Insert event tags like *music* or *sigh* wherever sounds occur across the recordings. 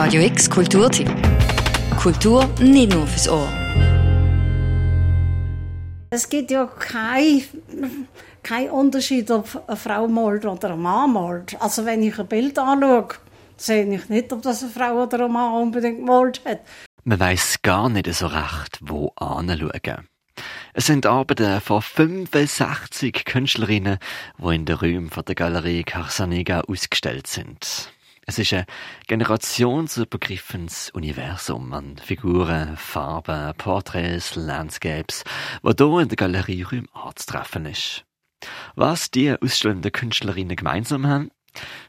Radio X Kulturtipp. Kultur nicht nur fürs Ohr. Es gibt ja keinen kein Unterschied, ob eine Frau malt oder ein Mann malt. Also wenn ich ein Bild anschaue, sehe ich nicht, ob das eine Frau oder ein Mann unbedingt gemalt hat. Man weiß gar nicht so recht, wo anschauen. Es sind Arbeiten von 65 Künstlerinnen, die in den Räumen der Galerie Carsaniga ausgestellt sind. Es ist ein generationsübergreifendes Universum an Figuren, Farben, Porträts, Landscapes, wo hier in der Galerie Räume anzutreffen ist. Was die ausstellenden Künstlerinnen gemeinsam haben,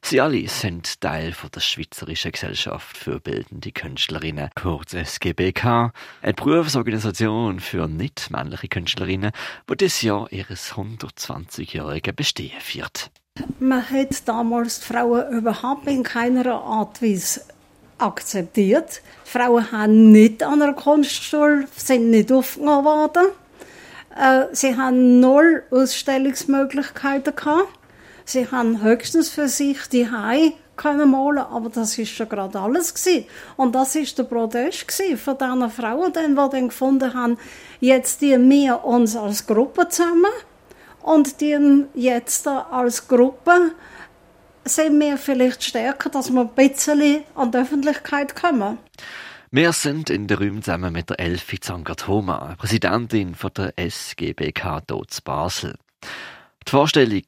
Sie alle sind Teil von der Schweizerischen Gesellschaft für Bildende Künstlerinnen, kurz SGBK, eine Berufsorganisation für nicht-männliche Künstlerinnen, die dieses Jahr ihres 120-jährigen Bestehen feiert. Man hat damals die Frauen überhaupt in keiner Art Weise akzeptiert. Frauen haben nicht an einer Kunstschule, sind nicht aufgenommen worden. Äh, sie haben null Ausstellungsmöglichkeiten gehabt. Sie haben höchstens für sich die Hai können malen, aber das ist schon gerade alles gewesen. Und das ist der Protest von diesen Frauen, die dann gefunden haben, jetzt die wir uns als Gruppe zusammen und die jetzt als Gruppe sind wir vielleicht stärker, dass wir ein bisschen an die Öffentlichkeit kommen. Wir sind in der Räumen zusammen mit der Elfi Zangatoma, Präsidentin von der SGBK Dots Basel. Die Vorstellung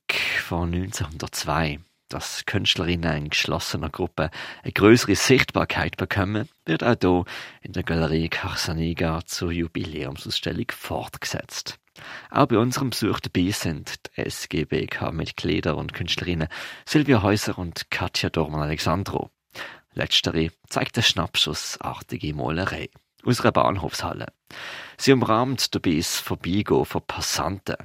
von 1902, dass Künstlerinnen in geschlossener Gruppe eine größere Sichtbarkeit bekommen, wird auch hier in der Galerie Carsaniga zur Jubiläumsausstellung fortgesetzt. Auch bei unserem Besuch dabei sind die SGBK-Mitglieder und Künstlerinnen Silvia Häuser und Katja Dormann-Alexandro. Letztere zeigt eine schnappschussartige Malerei aus einer Bahnhofshalle. Sie umrahmt dabei das Vorbeigehen von Passanten.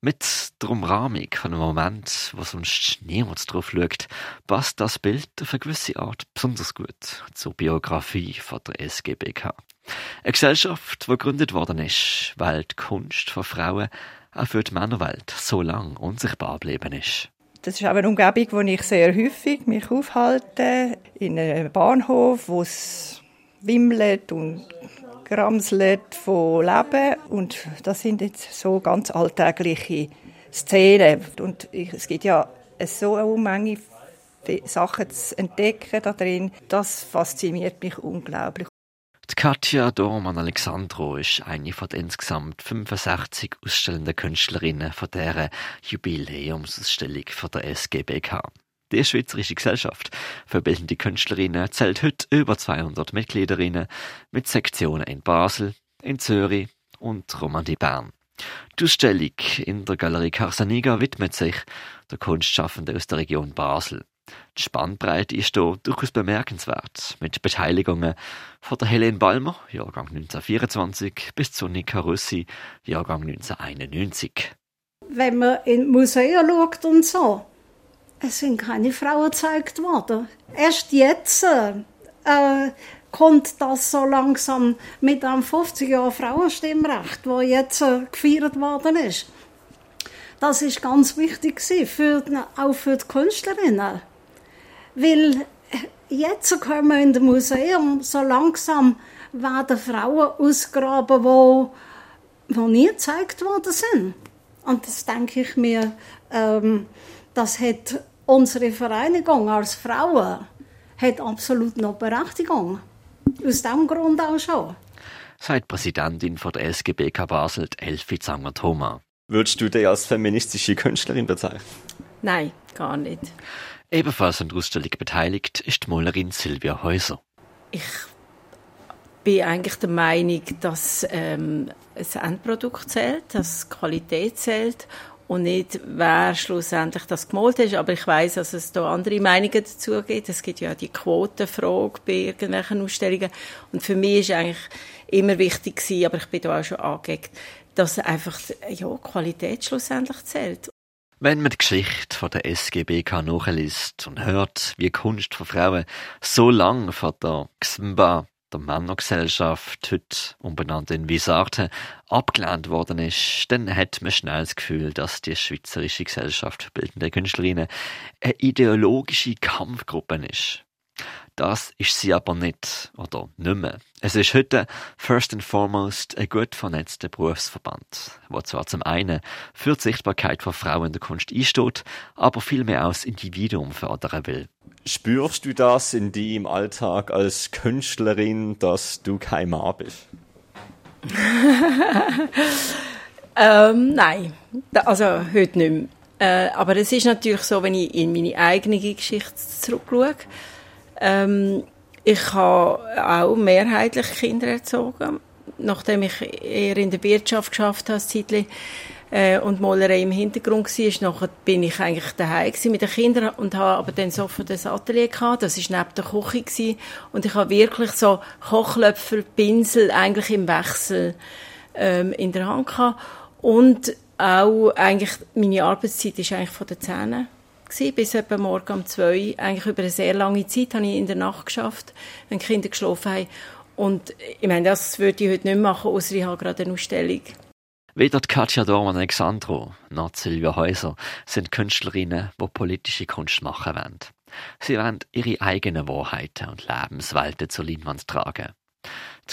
Mit der Umrahmung von einem Moment, wo sonst niemand drauf schaut, passt das Bild auf eine gewisse Art besonders gut zur Biografie von der SGBK. Eine Gesellschaft, die gegründet worden ist, weil die Kunst von Frauen auch für die Männerwelt so lang unsichtbar geblieben ist. Das ist auch eine Umgebung, wo ich sehr häufig mich aufhalte, in einem Bahnhof, wo es wimmelt und gramselt von Leben und das sind jetzt so ganz alltägliche Szenen und es gibt ja so eine Menge Sachen zu entdecken da drin, das fasziniert mich unglaublich. Katja Dormann Alexandro ist eine von den insgesamt 65 ausstellenden Künstlerinnen von dieser Jubiläumsausstellung von der SGBK. Die Schweizerische Gesellschaft für bildende Künstlerinnen zählt heute über 200 Mitgliederinnen mit Sektionen in Basel, in Zürich und Romandie Bern. Die Ausstellung in der Galerie Carsaniga widmet sich der Kunstschaffenden aus der Region Basel. Die Spannbreite ist hier durchaus bemerkenswert, mit Beteiligungen von der Helene Balmer, Jahrgang 1924, bis zu Nika Rossi, Jahrgang 1991. Wenn man in Museen schaut und so, es sind keine Frauen gezeigt worden. Erst jetzt äh, kommt das so langsam mit einem 50 Jahren Frauenstimmrecht, wo jetzt äh, gefeiert worden ist. Das ist ganz wichtig für, auch für die Künstlerinnen, weil jetzt können wir in dem Museum so langsam werden Frauen ausgraben, wo, wo nie gezeigt worden sind. Und das denke ich mir, ähm, das hat unsere Vereinigung als Frauen hat absolut noch Berechtigung. Aus diesem Grund auch schon. Sagt Präsidentin von der SGBK Basel, Elfi Zanger-Thoma. Würdest du dich als feministische Künstlerin bezeichnen? Nein, gar nicht. Ebenfalls an der Ausstellung beteiligt ist die Malerin Silvia Häuser. Ich bin eigentlich der Meinung, dass ähm, das Endprodukt zählt, dass Qualität zählt und nicht, wer schlussendlich das gemalt hat. Aber ich weiß, dass es da andere Meinungen dazu gibt. Es gibt ja die Quotenfrage bei irgendwelchen Ausstellungen. Und für mich ist eigentlich immer wichtig gewesen, aber ich bin da auch schon angeeckt, dass einfach ja, Qualität schlussendlich zählt. Wenn man die Geschichte von der SGBK nachliest und hört, wie Kunst von Frauen so lang von der XMBA der Männergesellschaft, heute umbenannt in Visarte, abgelehnt worden ist, dann hat man schnell das Gefühl, dass die Schweizerische Gesellschaft für bildende Künstlerinnen eine ideologische Kampfgruppe ist. Das ist sie aber nicht, oder nicht mehr. Es ist heute first and foremost ein gut vernetzter Berufsverband, der zwar zum einen für die Sichtbarkeit von Frauen in der Kunst einsteht, aber vielmehr auch das Individuum fördern will. Spürst du das in deinem Alltag als Künstlerin, dass du kein Mann bist? *laughs* ähm, nein, also heute nicht mehr. Äh, aber es ist natürlich so, wenn ich in meine eigene Geschichte zurückschaue, ähm, ich habe auch mehrheitlich Kinder erzogen, nachdem ich eher in der Wirtschaft geschafft habe, Zeitlich, äh, und Malerei im Hintergrund war, nachher bin ich eigentlich daheim mit den Kindern und habe aber dann sofort das Atelier gehabt, das war neben der Küche gewesen. und ich habe wirklich so Kochlöpfer, Pinsel eigentlich im Wechsel ähm, in der Hand gehabt. Und auch eigentlich meine Arbeitszeit ist eigentlich von den Zähnen gewesen, bis etwa morgen um zwei. Eigentlich über eine sehr lange Zeit habe ich in der Nacht geschafft, wenn die Kinder geschlafen haben. Und ich meine, das würde ich heute nicht machen, außer ich habe gerade eine Ausstellung. Weder Katja Dormann Alexandro noch Silvia Häuser sind Künstlerinnen, die politische Kunst machen wollen. Sie wollen ihre eigenen Wahrheiten und Lebenswelten zur Leinwand tragen.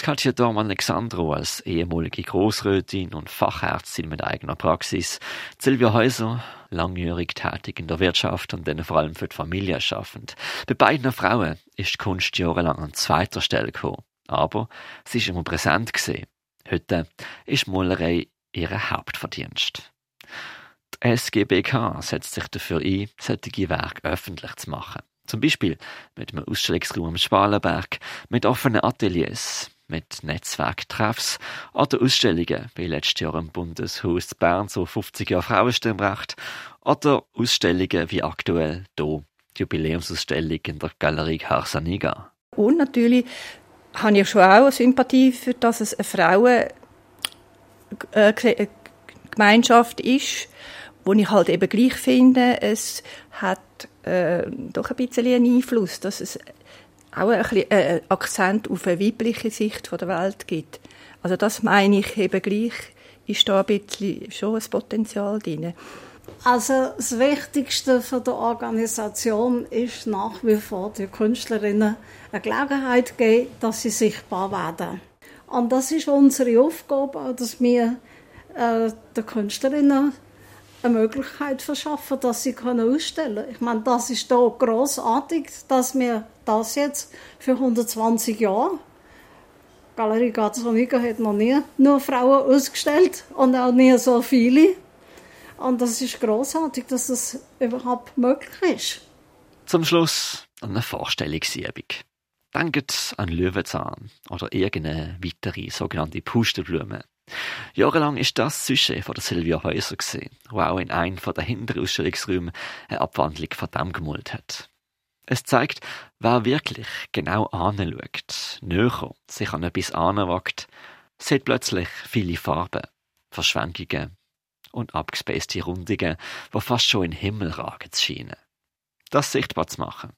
Katja Dormann Alexandro als ehemalige Großrätin und Fachärztin mit eigener Praxis, Silvia Häuser, langjährig tätig in der Wirtschaft und dann vor allem für die Familie schaffend. Bei beiden Frauen ist die Kunst jahrelang an zweiter Stelle gekommen. Aber sie ist immer präsent gesehen. Heute ist Malerei ihr Hauptverdienst. Die SGBK setzt sich dafür ein, solche Werke öffentlich zu machen. Zum Beispiel mit einem Ausstellungsraum am Spalenberg, mit offenen Ateliers, mit Netzwerktreffs oder Ausstellungen, wie letztes Jahr im Bundeshaus Bern so 50 Jahre Frauenstimmrecht oder Ausstellungen wie aktuell hier die Jubiläumsausstellung in der Galerie Harsaniga. Und natürlich habe ich schon auch eine Sympathie für, dass es eine Frauengemeinschaft ist, wo ich halt eben gleich finde, es hat äh, doch ein bisschen einen Einfluss, dass es auch ein bisschen äh, Akzent auf eine weibliche Sicht von der Welt gibt. Also das meine ich eben gleich, ist da ein bisschen schon ein Potenzial drin. Also das Wichtigste für die Organisation ist nach wie vor den Künstlerinnen eine Gelegenheit geben, dass sie sichtbar werden. Und das ist unsere Aufgabe, dass wir äh, den Künstlerinnen eine Möglichkeit verschaffen, dass sie können ausstellen können. Ich meine, das ist da großartig, dass wir das jetzt für 120 Jahre Galerie Gazzonica hat noch nie nur Frauen ausgestellt und auch nie so viele. Und das ist großartig, dass das überhaupt möglich ist. Zum Schluss eine Vorstellungsübung. Denkt an Löwenzahn oder irgendeine weitere sogenannte Pusteblume. Jahrelang ist das Sujet von der Sylvia Häuser wo auch in einem der hinteren eine Abwandlung von dem gemalt hat. Es zeigt, wer wirklich genau anschaut, näher sich an etwas anwagt, sieht plötzlich viele Farben, Verschwenkungen und abgespacete Rundungen, die fast schon in den Himmel ragen zu scheinen. Das sichtbar zu machen,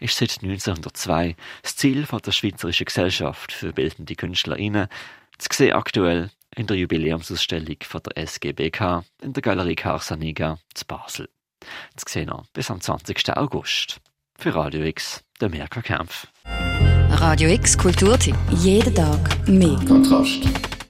ist seit 1902 das Ziel von der Schweizerischen Gesellschaft für bildende KünstlerInnen, zu sehen aktuell in der Jubiläumsausstellung von der SGBK in der Galerie Karsaniga zu Basel. Zu sehen bis am 20. August. Für Radio X, der Merker Kampf. Radio X Kulturtipp. Jeden Tag mehr. Kontrast.